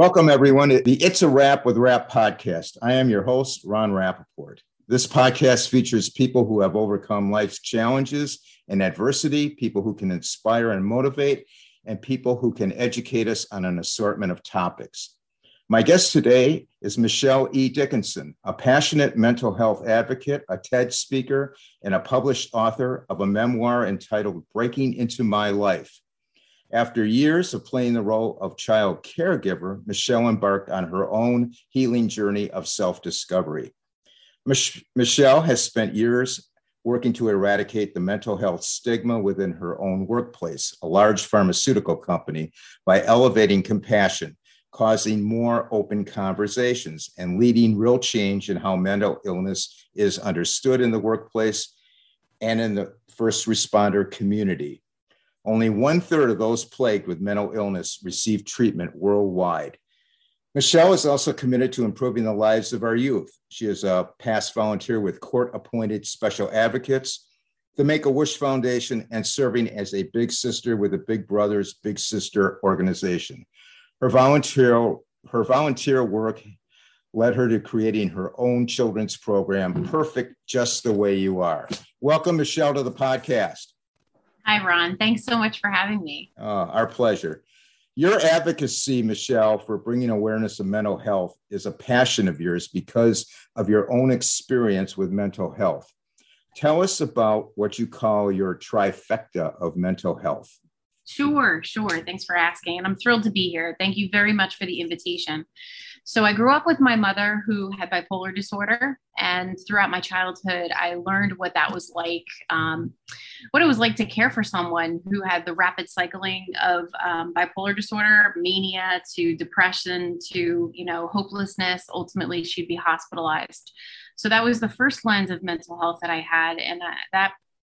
Welcome, everyone, to the It's a Wrap with Rap podcast. I am your host, Ron Rappaport. This podcast features people who have overcome life's challenges and adversity, people who can inspire and motivate, and people who can educate us on an assortment of topics. My guest today is Michelle E. Dickinson, a passionate mental health advocate, a TED speaker, and a published author of a memoir entitled Breaking Into My Life. After years of playing the role of child caregiver, Michelle embarked on her own healing journey of self discovery. Mich- Michelle has spent years working to eradicate the mental health stigma within her own workplace, a large pharmaceutical company, by elevating compassion causing more open conversations and leading real change in how mental illness is understood in the workplace and in the first responder community. Only one third of those plagued with mental illness receive treatment worldwide. Michelle is also committed to improving the lives of our youth. She is a past volunteer with court appointed special advocates, the Make a Wish Foundation, and serving as a big sister with the Big Brothers Big Sister organization. Her volunteer, her volunteer work led her to creating her own children's program, Perfect Just the Way You Are. Welcome, Michelle, to the podcast. Hi, Ron. Thanks so much for having me. Uh, our pleasure. Your advocacy, Michelle, for bringing awareness of mental health is a passion of yours because of your own experience with mental health. Tell us about what you call your trifecta of mental health. Sure, sure. Thanks for asking. And I'm thrilled to be here. Thank you very much for the invitation. So, I grew up with my mother who had bipolar disorder. And throughout my childhood, I learned what that was like, um, what it was like to care for someone who had the rapid cycling of um, bipolar disorder, mania to depression to, you know, hopelessness. Ultimately, she'd be hospitalized. So, that was the first lens of mental health that I had. And that, that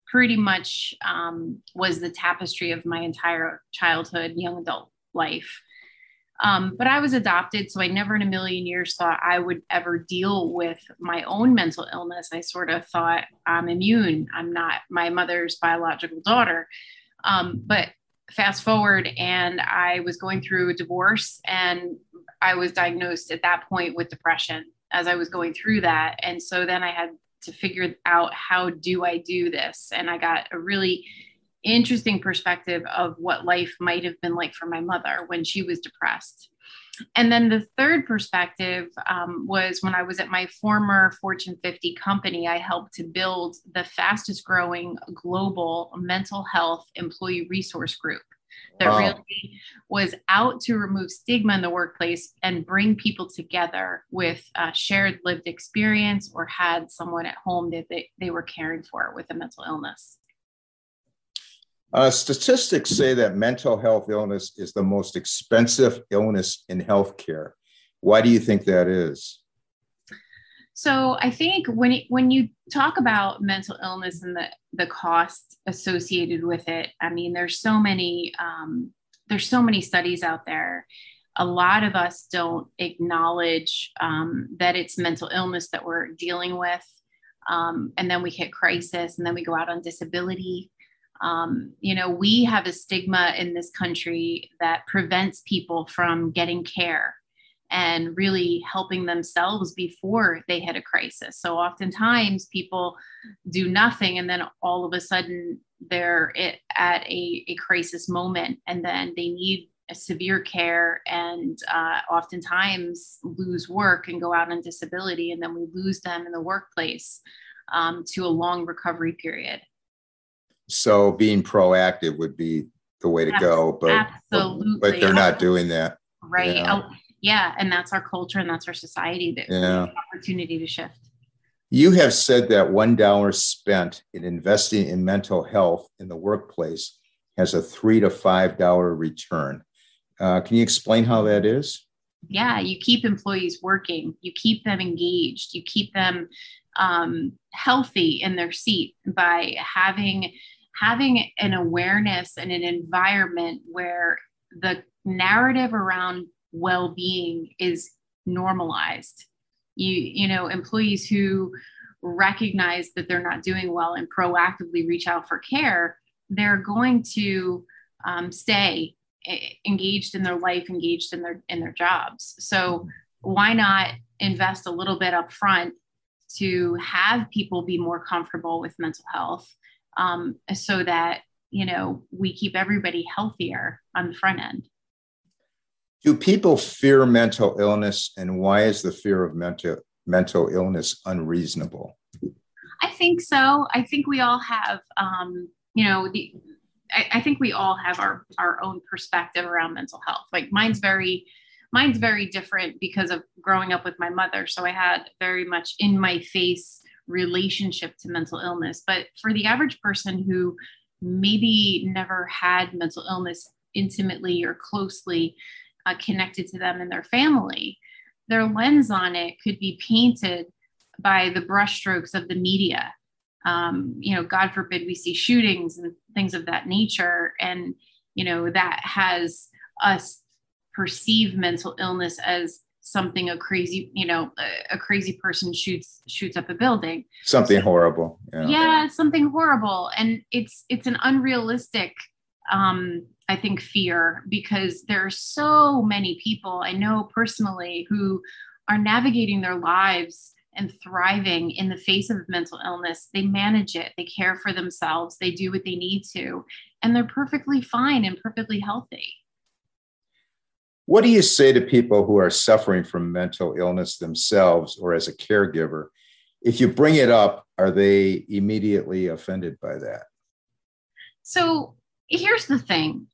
pretty much um, was the tapestry of my entire childhood, young adult life. Um, but I was adopted, so I never in a million years thought I would ever deal with my own mental illness. I sort of thought I'm immune. I'm not my mother's biological daughter. Um, but fast forward, and I was going through a divorce, and I was diagnosed at that point with depression as I was going through that. And so then I had to figure out how do I do this? And I got a really interesting perspective of what life might have been like for my mother when she was depressed. And then the third perspective um, was when I was at my former Fortune 50 company, I helped to build the fastest growing global mental health employee resource group that wow. really was out to remove stigma in the workplace and bring people together with shared lived experience or had someone at home that they, they were caring for with a mental illness. Uh, statistics say that mental health illness is the most expensive illness in healthcare. Why do you think that is? So I think when when you talk about mental illness and the the cost associated with it, I mean, there's so many um, there's so many studies out there. A lot of us don't acknowledge um, that it's mental illness that we're dealing with, um, and then we hit crisis, and then we go out on disability. Um, you know, we have a stigma in this country that prevents people from getting care and really helping themselves before they hit a crisis. So oftentimes people do nothing and then all of a sudden they're at a, a crisis moment and then they need a severe care and uh, oftentimes lose work and go out on disability and then we lose them in the workplace um, to a long recovery period. So being proactive would be the way to go, but, Absolutely. but they're not doing that. Right. Yeah yeah and that's our culture and that's our society that yeah. opportunity to shift you have said that one dollar spent in investing in mental health in the workplace has a three to five dollar return. Uh, can you explain how that is? Yeah you keep employees working. You keep them engaged. You keep them um, healthy in their seat by having having an awareness and an environment where the narrative around well-being is normalized you you know employees who recognize that they're not doing well and proactively reach out for care they're going to um, stay engaged in their life, engaged in their in their jobs. So why not invest a little bit up front to have people be more comfortable with mental health um, so that you know we keep everybody healthier on the front end do people fear mental illness and why is the fear of mental mental illness unreasonable i think so i think we all have um, you know the I, I think we all have our our own perspective around mental health like mine's very mine's very different because of growing up with my mother. So I had very much in my face relationship to mental illness. But for the average person who maybe never had mental illness intimately or closely uh, connected to them and their family, their lens on it could be painted by the brushstrokes of the media. Um, you know, God forbid we see shootings and things of that nature. And, you know, that has us perceive mental illness as something a crazy you know a, a, crazy person shoots shoots up a building something so, horrible yeah. yeah something horrible and it's it's an unrealistic um i think fear because there are so many people i know personally who are navigating their lives and thriving in the face of mental illness. They manage it. They care for themselves. They do what they need to and they're perfectly fine and perfectly healthy. What do you say to people who are suffering from mental illness themselves or as a caregiver? If you bring it up, are they immediately offended by that? So here's the thing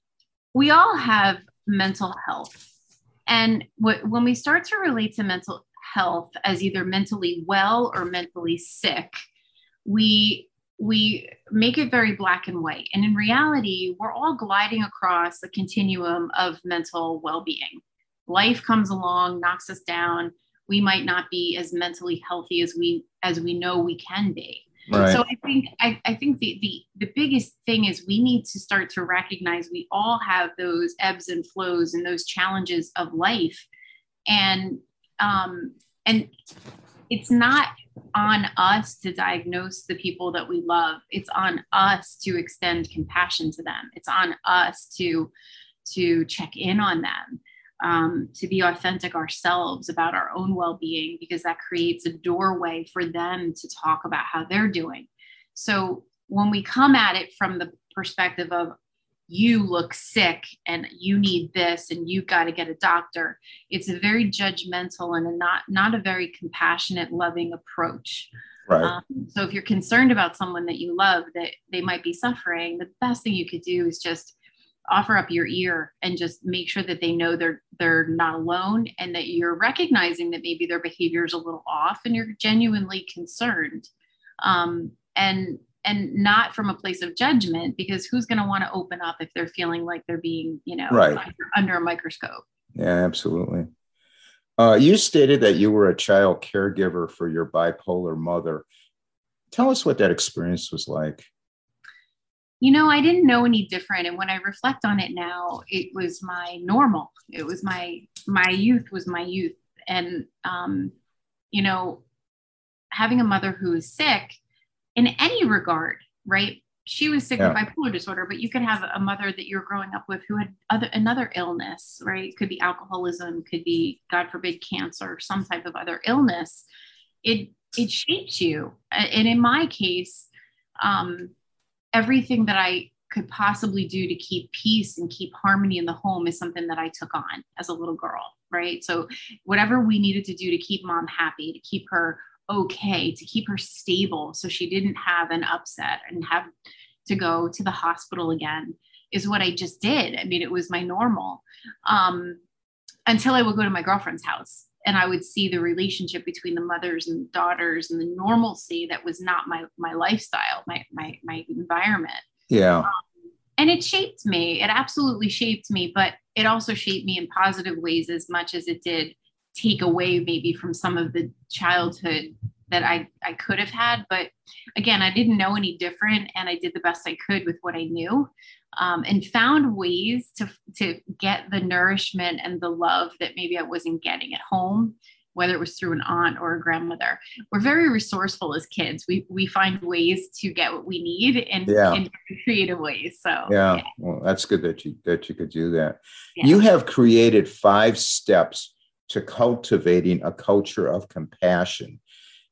we all have mental health. And when we start to relate to mental health as either mentally well or mentally sick, we we make it very black and white. And in reality, we're all gliding across a continuum of mental well being. Life comes along, knocks us down. We might not be as mentally healthy as we as we know we can be. Right. So I think I, I think the, the the biggest thing is we need to start to recognize we all have those ebbs and flows and those challenges of life, and um, and it's not on us to diagnose the people that we love. It's on us to extend compassion to them. It's on us to to check in on them um, to be authentic ourselves about our own well-being because that creates a doorway for them to talk about how they're doing. So when we come at it from the perspective of you look sick and you need this and you've got to get a doctor it's a very judgmental and a not not a very compassionate loving approach. Right. Um, so if you're concerned about someone that you love that they might be suffering the best thing you could do is just offer up your ear and just make sure that they know they're they're not alone and that you're recognizing that maybe their behavior is a little off and you're genuinely concerned. Um, and and not from a place of judgment because who's going to want to open up if they're feeling like they're being you know right. under, under a microscope. Yeah absolutely. Uh, you stated that you were a child caregiver for your bipolar mother. Tell us what that experience was like you know i didn't know any different and when i reflect on it now it was my normal it was my my youth was my youth and um you know having a mother who is sick in any regard, right? She was sick yeah. with bipolar disorder, but you could have a mother that you're growing up with who had other another illness, right? Could be alcoholism, could be, God forbid, cancer, some type of other illness. It it shapes you, and in my case, um, everything that I could possibly do to keep peace and keep harmony in the home is something that I took on as a little girl, right? So whatever we needed to do to keep mom happy, to keep her okay to keep her stable so she didn't have an upset and have to go to the hospital again is what I just did. I mean, it was my normal um, until I would go to my girlfriend's house and I would see the relationship between the mothers and daughters and the normalcy that was not my my lifestyle, my my my environment. Yeah. Um, and it shaped me. It absolutely shaped me, but it also shaped me in positive ways as much as it did take away maybe from some of the childhood that I, I could have had. But again, I didn't know any different and I did the best I could with what I knew um, and found ways to, to get the nourishment and the love that maybe I wasn't getting at home whether it was through an aunt or a grandmother. We're very resourceful as kids. We we find ways to get what we need in, yeah. in creative ways. So yeah. yeah. well, that's good that you that you could do that. Yeah. You have created five steps to cultivating a culture of compassion.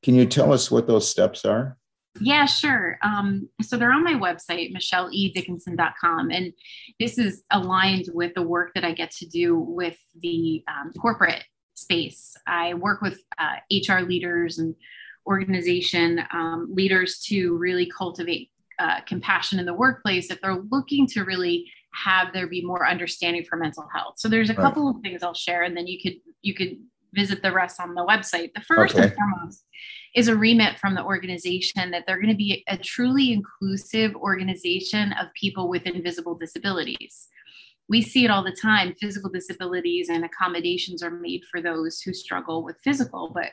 Can you tell us what those steps are? Yeah, sure. Um, so they're on my website, michelleedickinson.com. And this is aligned with the work that I get to do with the um, corporate space. I work with uh, HR leaders and organization um, leaders to really cultivate uh, compassion in the workplace if they're looking to really have there be more understanding for mental health. So there's a right. couple of things I'll share, and then you could you could visit the rest on the website. The first okay. and foremost is a remit from the organization that they're going to be a truly inclusive organization of people with invisible disabilities. We see it all the time. Physical disabilities and accommodations are made for those who struggle with physical, but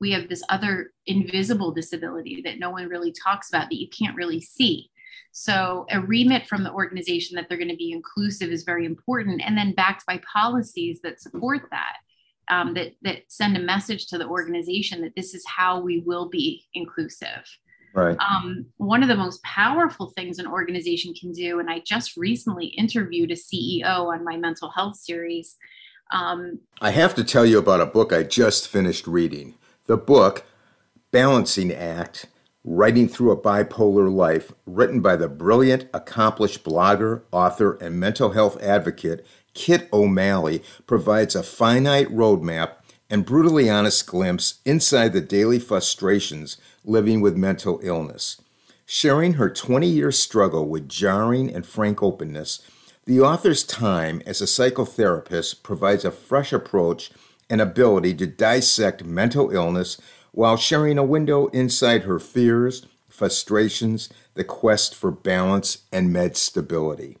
we have this other invisible disability that no one really talks about that you can't really see. So, a remit from the organization that they're going to be inclusive is very important, and then backed by policies that support that um, that that send a message to the organization that this is how we will be inclusive. Right. Um, one of the most powerful things an organization can do, and I just recently interviewed a CEO on my mental health series. Um, I have to tell you about a book I just finished reading. The book, Balancing Act Writing Through a Bipolar Life, written by the brilliant, accomplished blogger, author, and mental health advocate Kitt O'Malley provides a finite roadmap and brutally honest glimpse inside the daily frustrations living with mental illness. Sharing her 20 year struggle with jarring and frank openness, the author's time as a psychotherapist provides a fresh approach and ability to dissect mental illness while sharing a window inside her fears, frustrations, the quest for balance, and med stability.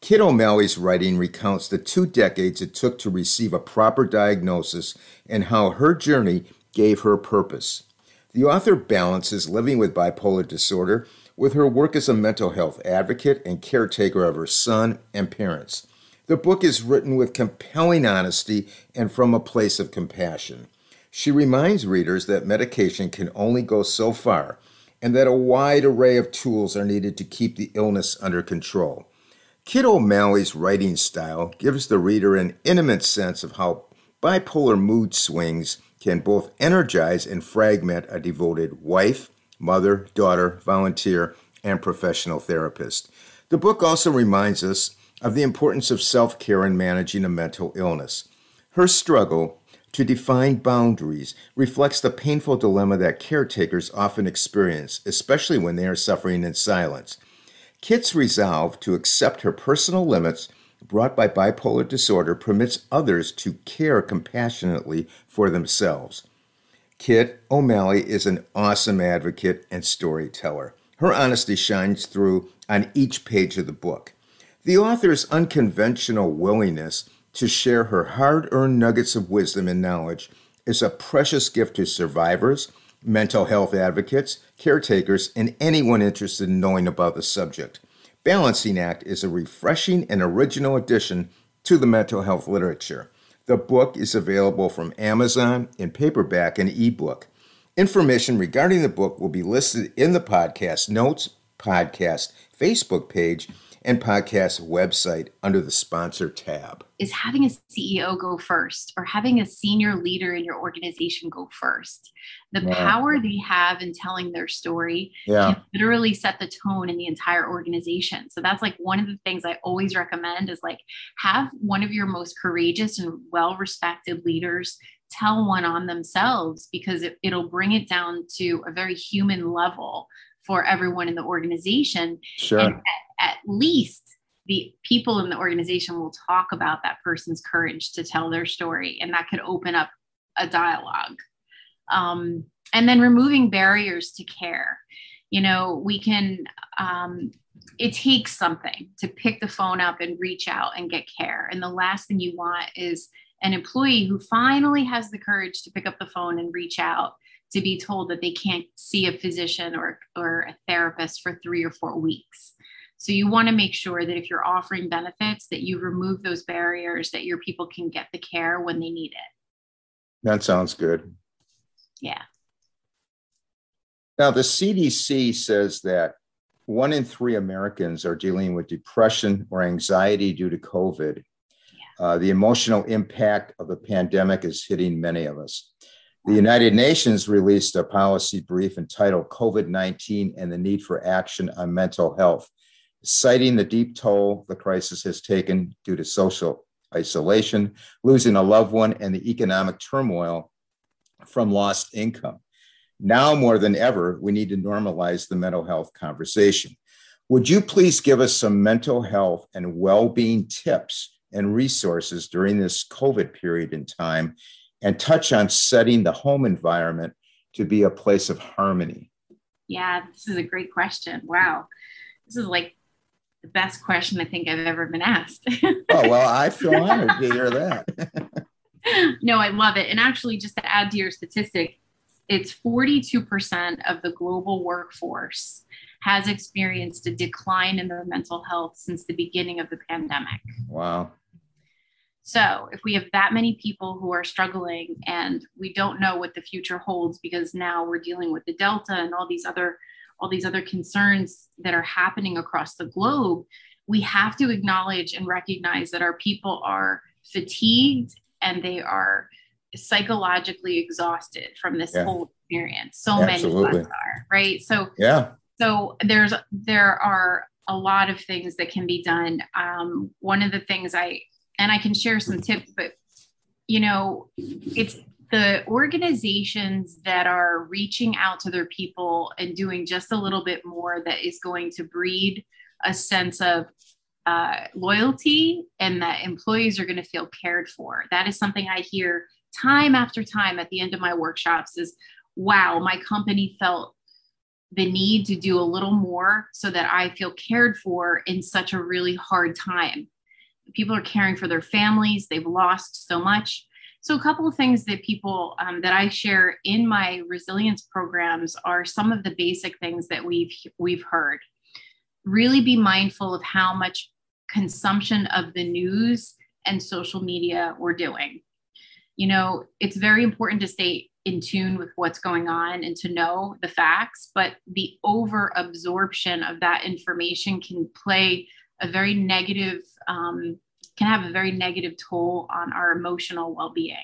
Kitt O'Malley's writing recounts the two decades it took to receive a proper diagnosis and how her journey gave her purpose. The author balances living with bipolar disorder with her work as a mental health advocate and caretaker of her son and parents. The book is written with compelling honesty and from a place of compassion. She reminds readers that medication can only go so far and that a wide array of tools are needed to keep the illness under control. Kitt O'Malley's writing style gives the reader an intimate sense of how bipolar mood swings can both energize and fragment a devoted wife, mother, daughter, volunteer, and professional therapist. The book also reminds us of the importance of self care in managing a mental illness. Her struggle to define boundaries reflects the painful dilemma that caretakers often experience, especially when they are suffering in silence. Kitt's resolve to accept her personal limits brought by bipolar disorder permits others to care compassionately for themselves. Kitt O'Malley is an awesome advocate and storyteller. Her honesty shines through on each page of the book. The author's unconventional willingness to share her hard earned nuggets of wisdom and knowledge is a precious gift to survivors mental health advocates, caretakers, and anyone interested in knowing about the subject. Balancing Act is a refreshing and original addition to the mental health literature. The book is available from Amazon in paperback and ebook. Information regarding the book will be listed in the podcast notes, podcast Facebook page, and podcast website under the sponsor tab. Is having a CEO go first or having a senior leader in your organization go first. The yeah. power they have in telling their story yeah. can literally set the tone in the entire organization. So that's like one of the things I always recommend is like have one of your most courageous and well-respected leaders tell one on themselves because it, it'll bring it down to a very human level for everyone in the organization. Sure. And at least the people in the organization will talk about that person's courage to tell their story and that could open up a dialogue um, and then removing barriers to care you know we can um, it takes something to pick the phone up and reach out and get care and the last thing you want is an employee who finally has the courage to pick up the phone and reach out to be told that they can't see a physician or, or a therapist for three or four weeks so you want to make sure that if you're offering benefits, that you remove those barriers, that your people can get the care when they need it. That sounds good. Yeah. Now, the CDC says that one in three Americans are dealing with depression or anxiety due to COVID. Yeah. Uh, the emotional impact of the pandemic is hitting many of us. The United Nations released a policy brief entitled COVID 19 and the Need for Action on Mental Health, citing the deep toll the crisis has taken due to social isolation, losing a loved one, and the economic turmoil from lost income. Now more than ever, we need to normalize the mental health conversation. Would you please give us some mental health and well being tips and resources during this COVID period in time and touch on setting the home environment to be a place of harmony? Yeah, this is a great question. Wow. This is like the best question I think I've ever been asked. oh, well, I feel honored to hear that. no, I love it. And actually, just to add to your statistic, it's 42% of the global workforce has experienced a decline in their mental health since the beginning of the pandemic. Wow. So, if we have that many people who are struggling and we don't know what the future holds because now we're dealing with the delta and all these other all these other concerns that are happening across the globe, we have to acknowledge and recognize that our people are fatigued and they are psychologically exhausted from this yeah. whole experience. So Absolutely. many of us are, right? So yeah. So there's there are a lot of things that can be done. Um, one of the things I and I can share some tips, but you know, it's the organizations that are reaching out to their people and doing just a little bit more that is going to breed a sense of uh, loyalty and that employees are going to feel cared for. That is something I hear time after time at the end of my workshops is wow, my company felt the need to do a little more so that I feel cared for in such a really hard time. People are caring for their families, they've lost so much. So, a couple of things that people um, that I share in my resilience programs are some of the basic things that we've we've heard. Really be mindful of how much consumption of the news and social media we're doing you know, it's very important to stay in tune with what's going on and to know the facts, but the over absorption of that information can play a very negative, um, can have a very negative toll on our emotional well being.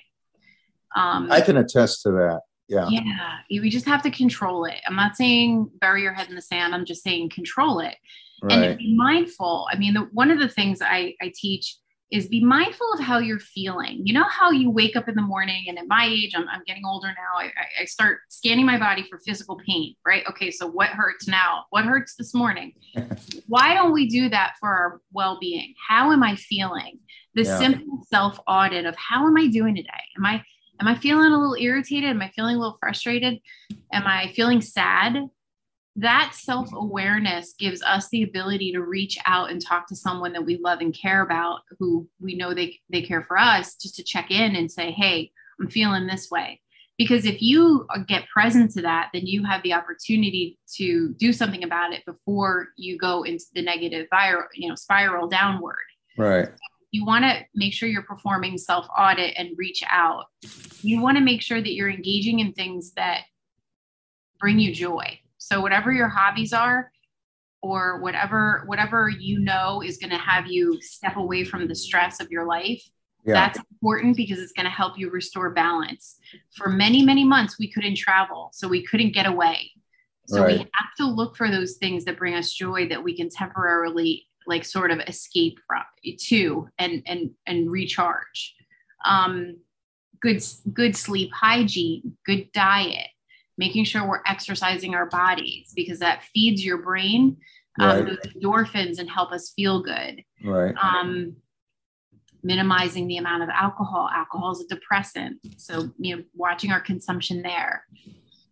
Um, I can attest to that. Yeah. Yeah. We just have to control it. I'm not saying bury your head in the sand. I'm just saying control it. Right. And be mindful. I mean, the, one of the things I, I teach is be mindful of how you're feeling. You know how you wake up in the morning, and at my age, I'm, I'm getting older now. I, I start scanning my body for physical pain, right? Okay, so what hurts now? What hurts this morning? Why don't we do that for our well being? How am I feeling? The yeah. simple self audit of how am I doing today? Am I am I feeling a little irritated? Am I feeling a little frustrated? Am I feeling sad? That self awareness gives us the ability to reach out and talk to someone that we love and care about, who we know they, they care for us, just to check in and say, Hey, I'm feeling this way. Because if you get present to that, then you have the opportunity to do something about it before you go into the negative viral, you know, spiral downward. Right. You want to make sure you're performing self audit and reach out. You want to make sure that you're engaging in things that bring you joy so whatever your hobbies are, or whatever whatever you know is going to have you step away from the stress of your life yeah. that's important because it's going to help you restore balance for many many months we couldn't travel so we couldn't get away so right. we have to look for those things that bring us joy that we can temporarily like sort of escape from to and and and recharge um good good sleep hygiene good diet making sure we're exercising our bodies because that feeds your brain um, right. those endorphins and help us feel good. Right. Um, minimizing the amount of alcohol. Alcohol is a depressant, so you know, watching our consumption there.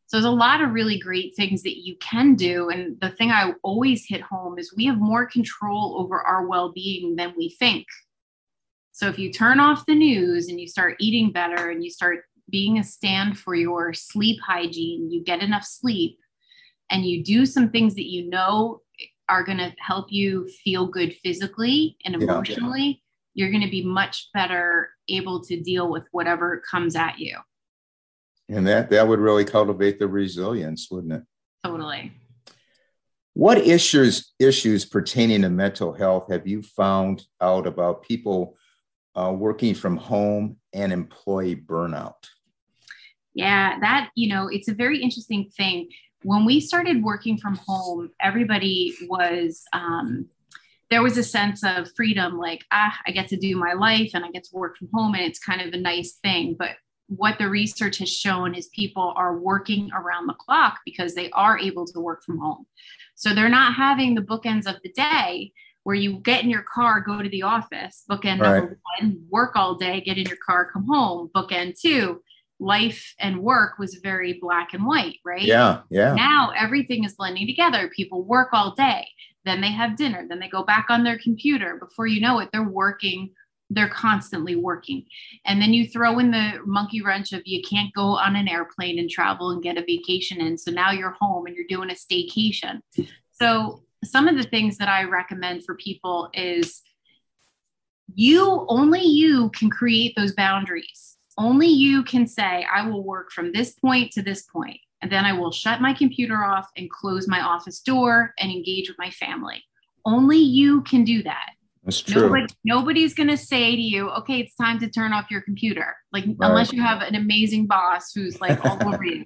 So there's a lot of really great things that you can do. And the thing I always hit home is we have more control over our well-being than we think. So if you turn off the news and you start eating better and you start being a stand for your sleep hygiene, you get enough sleep, and you do some things that you know are going to help you feel good physically and emotionally, yeah, you're going to be much better able to deal with whatever comes at you. And that that would really cultivate the resilience, wouldn't it? Totally. What issues issues pertaining to mental health have you found out about people uh, working from home and employee burnout? Yeah, that, you know, it's a very interesting thing. When we started working from home, everybody was, um, there was a sense of freedom like, ah, I get to do my life and I get to work from home and it's kind of a nice thing. But what the research has shown is people are working around the clock because they are able to work from home. So they're not having the bookends of the day where you get in your car, go to the office, bookend right. number one, work all day, get in your car, come home, bookend two. Life and work was very black and white, right? Yeah, yeah. Now everything is blending together. People work all day, then they have dinner, then they go back on their computer. Before you know it, they're working they're constantly working. And then you throw in the monkey wrench of you can't go on an airplane and travel and get a vacation in. So now you're home and you're doing a staycation. So some of the things that I recommend for people is you only you can create those boundaries. Only you can say, I will work from this point to this point, and then I will shut my computer off and close my office door and engage with my family. Only you can do that. That's true. Nobody, nobody's going to say to you, okay, it's time to turn off your computer. Like, right. unless you have an amazing boss who's like all over you.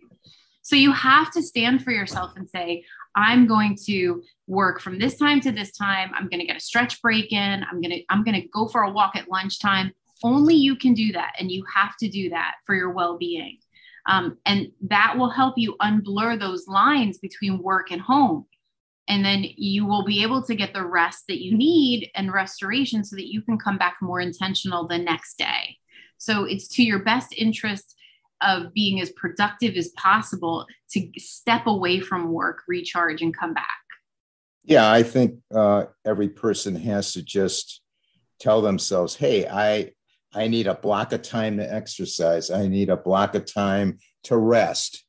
So you have to stand for yourself and say, I'm going to work from this time to this time. I'm going to get a stretch break in. I'm going to I'm going to go for a walk at lunchtime. Only you can do that, and you have to do that for your well-being. Um, and that will help you unblur those lines between work and home. And then you will be able to get the rest that you need and restoration so that you can come back more intentional the next day. So it's to your best interest of being as productive as possible to step away from work, recharge, and come back. Yeah, I think uh, every person has to just tell themselves, "Hey, I I need a block of time to exercise. I need a block of time to rest.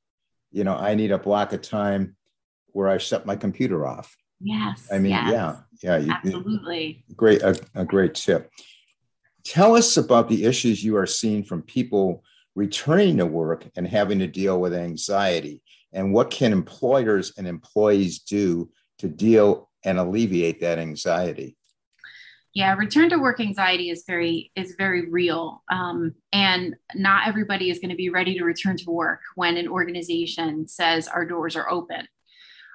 You know, I need a block of time where I shut my computer off." Yes. I mean, yes. yeah, yeah, you, absolutely. Great, a, a great tip. Tell us about the issues you are seeing from people returning to work and having to deal with anxiety and what can employers and employees do to deal and alleviate that anxiety yeah return to work anxiety is very is very real. Um, and not everybody is going to be ready to return to work when an organization says our doors are open.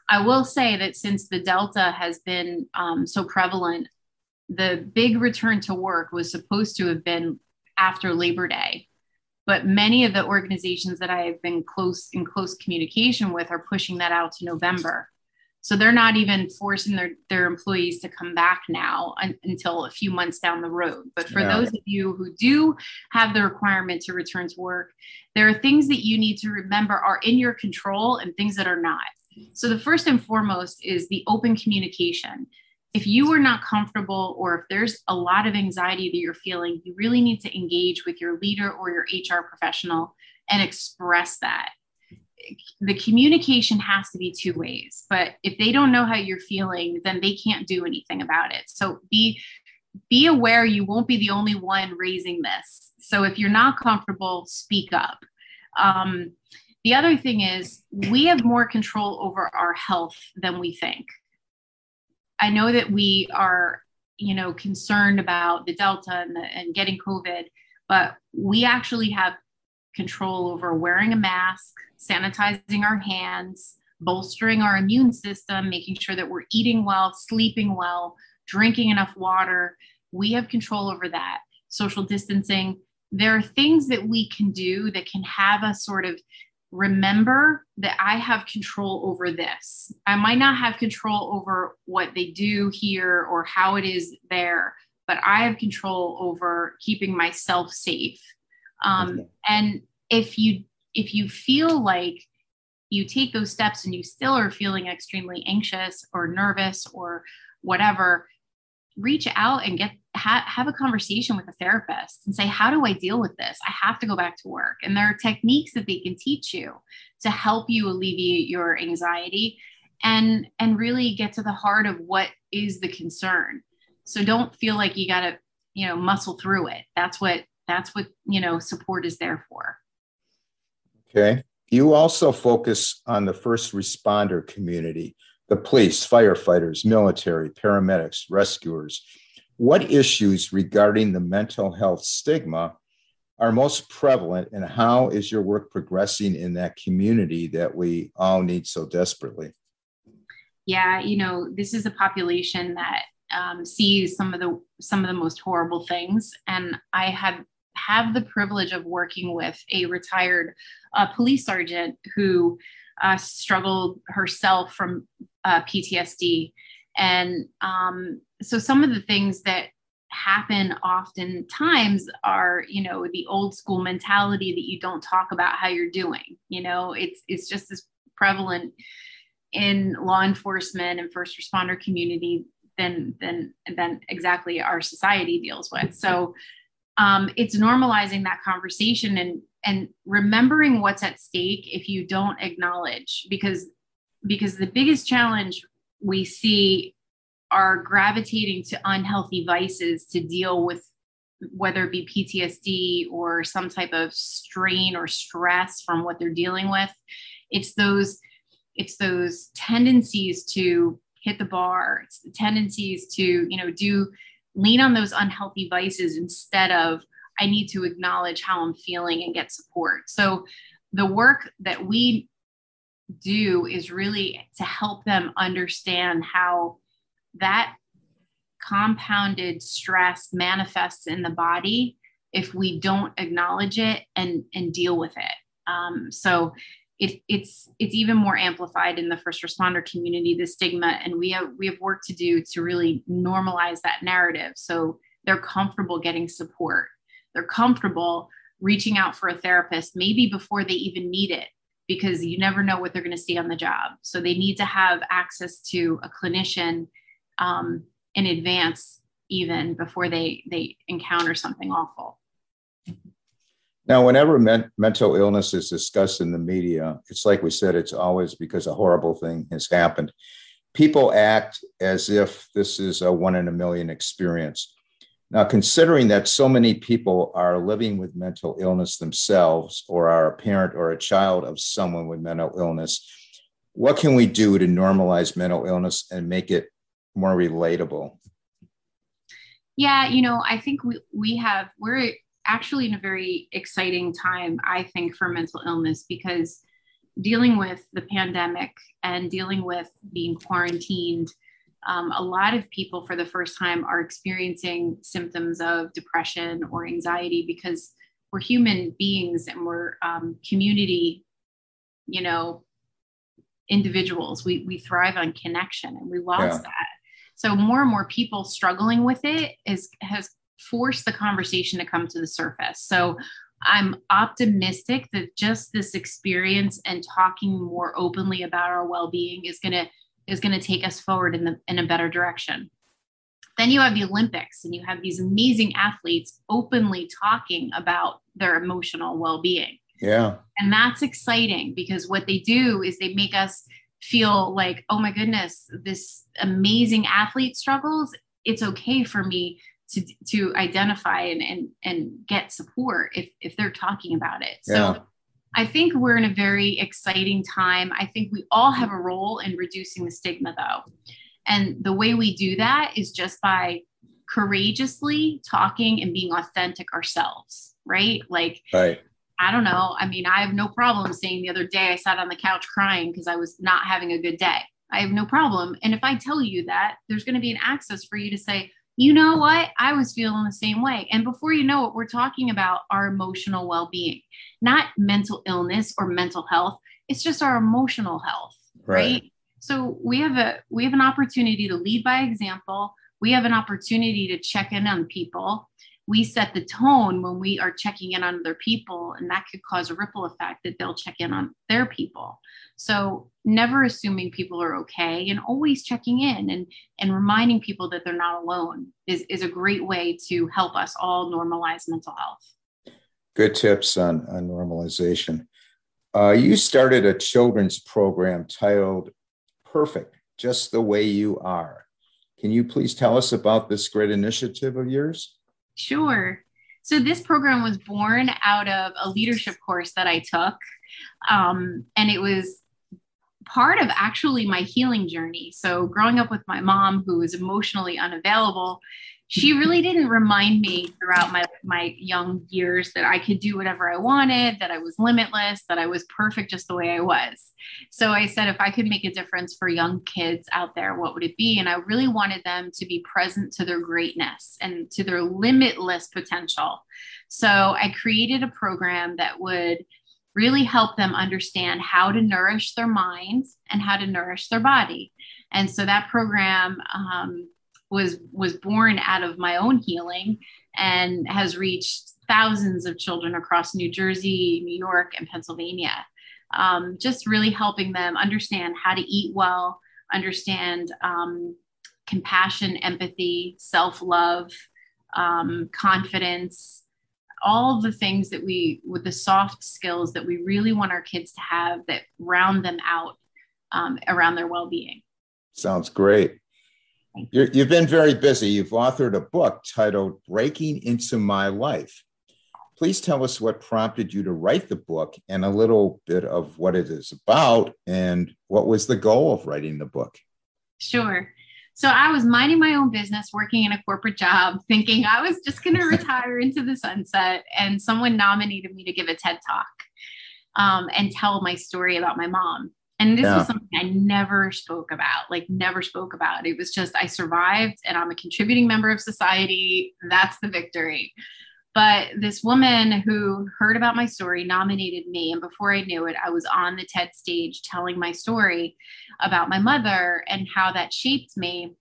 I will say that since the delta has been um, so prevalent the big return to work was supposed to have been after labor day. But many of the organizations that I have been close in close communication with are pushing that out to November. So they're not even forcing their, their employees to come back now un, until a few months down the road. But for yeah. those of you who do have the requirement to return to work, there are things that you need to remember are in your control and things that are not. So the first and foremost is the open communication if you are not comfortable or if there's a lot of anxiety that you're feeling, you really need to engage with your leader or your HR professional and express that. The communication has to be two ways, but if they don't know how you're feeling, then they can't do anything about it. So be be aware you won't be the only one raising this. So if you're not comfortable, speak up. Um, the other thing is, we have more control over our health than we think. I know that we are, you know, concerned about the Delta and, the, and getting COVID, but we actually have control over wearing a mask, sanitizing our hands, bolstering our immune system, making sure that we're eating well, sleeping well, drinking enough water. We have control over that. Social distancing. There are things that we can do that can have us sort of remember that I have control over this. I might not have control over what they do here or how it is there, but I have control over keeping myself safe. Um. And if you if you feel like you take those steps and you still are feeling extremely anxious or nervous or whatever, reach out and get ha- have a conversation with a therapist and say how do i deal with this? I have to go back to work. And there are techniques that they can teach you to help you alleviate your anxiety and and really get to the heart of what is the concern. So don't feel like you got to you know muscle through it. That's what that's what you know support is there for Okay. You also focus on the first responder community, the police, firefighters, military, paramedics, rescuers. What issues regarding the mental health stigma are most prevalent, and how is your work progressing in that community that we all need so desperately? Yeah, you know, this is a population that um, sees some of the some of the most horrible things, and I have have the privilege of working with a retired uh, police sergeant who uh, struggled herself from uh, PTSD. And um, so some of the things that happen oftentimes are, you know, the old school mentality that you don't talk about how you're doing. You know, it's it's just as prevalent in law enforcement and first responder community than than than exactly our society deals with. So um, it's normalizing that conversation and and remembering what's at stake if you don't acknowledge because because the biggest challenge we see are gravitating to unhealthy vices to deal with whether it be PTSD or some type of strain or stress from what they're dealing with. It's those it's those tendencies to hit the bar. It's the tendencies to you know do lean on those unhealthy vices instead of I need to acknowledge how I'm feeling and get support. So the work that we do is really to help them understand how that compounded stress manifests in the body if we don't acknowledge it and and deal with it. Um, so it, it's it's even more amplified in the first responder community the stigma and we have we have work to do to really normalize that narrative. So they're comfortable getting support. They're comfortable reaching out for a therapist maybe before they even need it because you never know what they're going to see on the job. So they need to have access to a clinician um, in advance even before they they encounter something awful now, whenever men- mental illness is discussed in the media, it's like we said, it's always because a horrible thing has happened. People act as if this is a one in a million experience. Now, considering that so many people are living with mental illness themselves, or are a parent or a child of someone with mental illness, what can we do to normalize mental illness and make it more relatable? Yeah, you know, I think we, we have, we're actually in a very exciting time, I think, for mental illness because dealing with the pandemic and dealing with being quarantined, um, a lot of people for the first time are experiencing symptoms of depression or anxiety because we're human beings and we're um, community, you know, individuals. We, we thrive on connection and we lost yeah. that. So more and more people struggling with it is has force the conversation to come to the surface. So I'm optimistic that just this experience and talking more openly about our well-being is going to is going to take us forward in the in a better direction. Then you have the Olympics and you have these amazing athletes openly talking about their emotional well-being. Yeah. And that's exciting because what they do is they make us feel like, oh my goodness, this amazing athlete struggles. It's okay for me to to identify and and, and get support if if they're talking about it yeah. so i think we're in a very exciting time i think we all have a role in reducing the stigma though and the way we do that is just by courageously talking and being authentic ourselves right like right I don't know. I mean, I have no problem saying the other day I sat on the couch crying because I was not having a good day. I have no problem. And if I tell you that, there's going to be an access for you to say, you know what? I was feeling the same way. And before you know it, we're talking about our emotional well being, not mental illness or mental health. It's just our emotional health, right. right? So we have a we have an opportunity to lead by example. We have an opportunity to check in on people we set the tone when we are checking in on other people and that could cause a ripple effect that they'll check in on their people. So never assuming people are okay and always checking in and and reminding people that they're not alone is, is a great way to help us all normalize mental health. Good tips on, on normalization. Uh, you started a children's program titled perfect just the way you are. Can you please tell us about this great initiative of yours Sure. So this program was born out of a leadership course that I took. Um, and it was part of actually my healing journey. So, growing up with my mom, who was emotionally unavailable, she really didn't remind me throughout my my young years that I could do whatever I wanted, that I was limitless, that I was perfect just the way I was. So I said if I could make a difference for young kids out there, what would it be? And I really wanted them to be present to their greatness and to their limitless potential. So I created a program that would really help them understand how to nourish their minds and how to nourish their body. And so that program um, was was born out of my own healing and has reached thousands of children across New Jersey, New York, and Pennsylvania. Um, just really helping them understand how to eat well, understand um, compassion, empathy, self love, um, confidence, all the things that we, with the soft skills that we really want our kids to have that round them out um, around their well being. Sounds great you have been very busy. You've authored a book titled Breaking Into My Life. Please tell us what prompted you to write the book and a little bit of what it is about and what was the goal of writing the book. Sure. So I was minding my own business, working in a corporate job, thinking I was just going to retire into the sunset. And someone nominated me to give a TED talk um, and tell my story about my mom. And this yeah. was something I never spoke about, like never spoke about. It was just I survived and I'm a contributing member of society. That's the victory. But this woman who heard about my story nominated me. And before I knew it, I was on the TED stage telling my story about my mother and how that shaped me.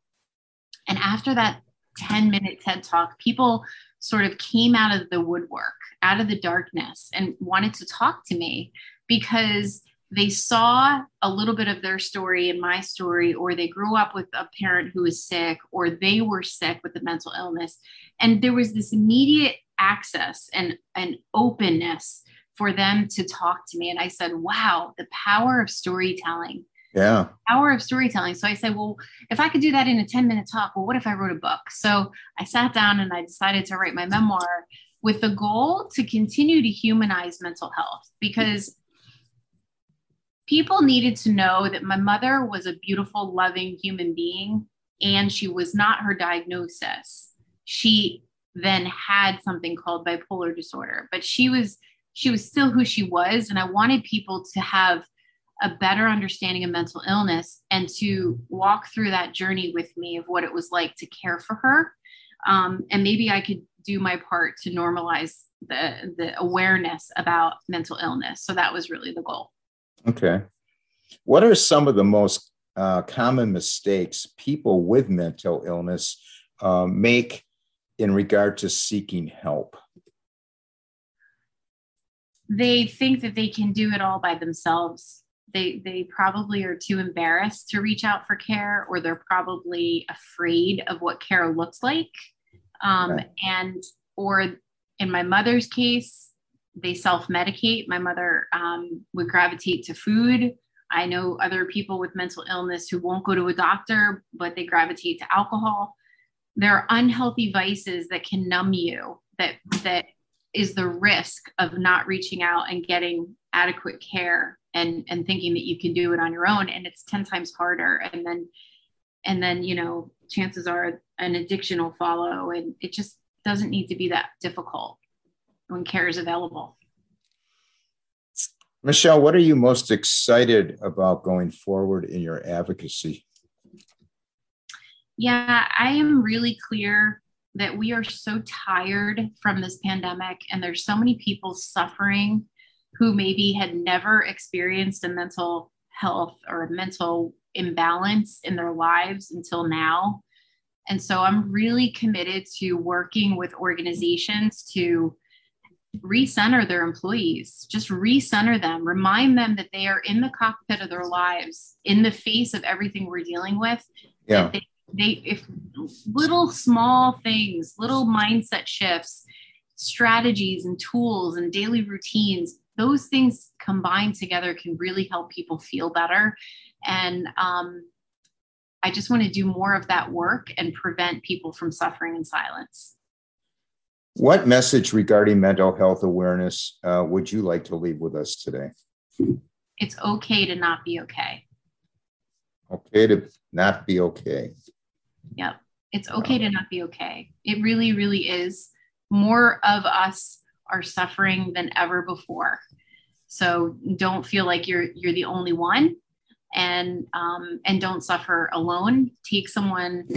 And after that 10 minute TED talk, people sort of came out of the woodwork, out of the darkness, and wanted to talk to me because they saw a little bit of their story in my story, or they grew up with a parent who was sick, or they were sick with a mental illness. And there was this immediate access and, and openness for them to talk to me. And I said, wow, the power of storytelling. Yeah. Power of storytelling. So I said, well, if I could do that in a 10 minute talk, well, what if I wrote a book? So I sat down and I decided to write my memoir with the goal to continue to humanize mental health because people needed to know that my mother was a beautiful, loving human being, and she was not her diagnosis. She then had something called bipolar disorder, but she was she was still who she was, and I wanted people to have a better understanding of mental illness and to walk through that journey with me of what it was like to care for her. Um, and maybe I could do my part to normalize the the awareness about mental illness. So that was really the goal. Okay. What are some of the most uh, common mistakes people with mental illness uh, make in regard to seeking help? They think that they can do it all by themselves. They, they probably are too embarrassed to reach out for care, or they're probably afraid of what care looks like. Um, okay. And, or in my mother's case, they self medicate. My mother um, would gravitate to food. I know other people with mental illness who won't go to a doctor, but they gravitate to alcohol. There are unhealthy vices that can numb you, that, that is the risk of not reaching out and getting adequate care and, and thinking that you can do it on your own. And it's 10 times harder. And then, and then, you know, chances are an addiction will follow and it just doesn't need to be that difficult when care is available. Michelle, what are you most excited about going forward in your advocacy? Yeah, I am really clear that we are so tired from this pandemic, and there's so many people suffering who maybe had never experienced a mental health or a mental imbalance in their lives until now. And so I'm really committed to working with organizations to recenter their employees. Just recenter them. Remind them that they are in the cockpit of their lives in the face of everything we're dealing with. Yeah. they, they if little small things little mindset shifts strategies and tools and daily routines those things combined together can really help people feel better. And um, i just want to do more of that work and prevent people from suffering in silence what message regarding mental health awareness uh, would you like to leave with us today? It's okay to not be okay. Okay to not be okay. Yep. It's okay to not be okay. It really, really is. More of us are suffering than ever before. So don't feel like you're you're the only one and um, and don't suffer alone. Take someone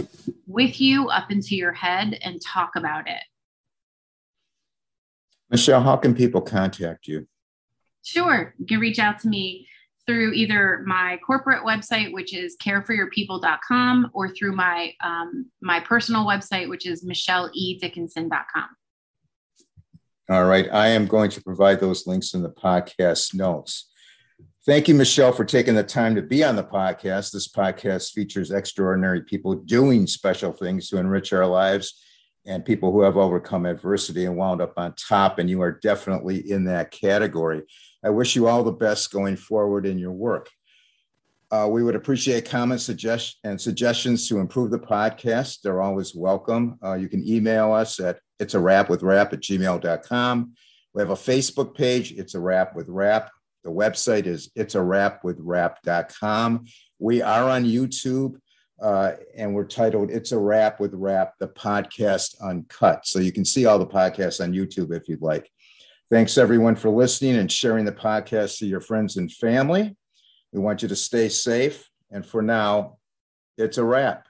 with you up into your head and talk about it. Michelle, how can people contact you? Sure, you can reach out to me through either my corporate website, which is careforyourpeople.com, or through my um, my personal website, which is michelleedickinson.com. All right, I am going to provide those links in the podcast notes. Thank you, Michelle, for taking the time to be on the podcast. This podcast features extraordinary people doing special things to enrich our lives and people who have overcome adversity and wound up on top. And you are definitely in that category. I wish you all the best going forward in your work. Uh, we would appreciate comments suggest- and suggestions to improve the podcast. They're always welcome. Uh, you can email us at it's a wrap with rap at gmail.com. We have a Facebook page, It's a Wrap with Rap. The website is it's a wrap with rap.com. We are on YouTube uh, and we're titled It's a Wrap with Rap, the podcast uncut. So you can see all the podcasts on YouTube if you'd like. Thanks everyone for listening and sharing the podcast to your friends and family. We want you to stay safe. And for now, it's a wrap.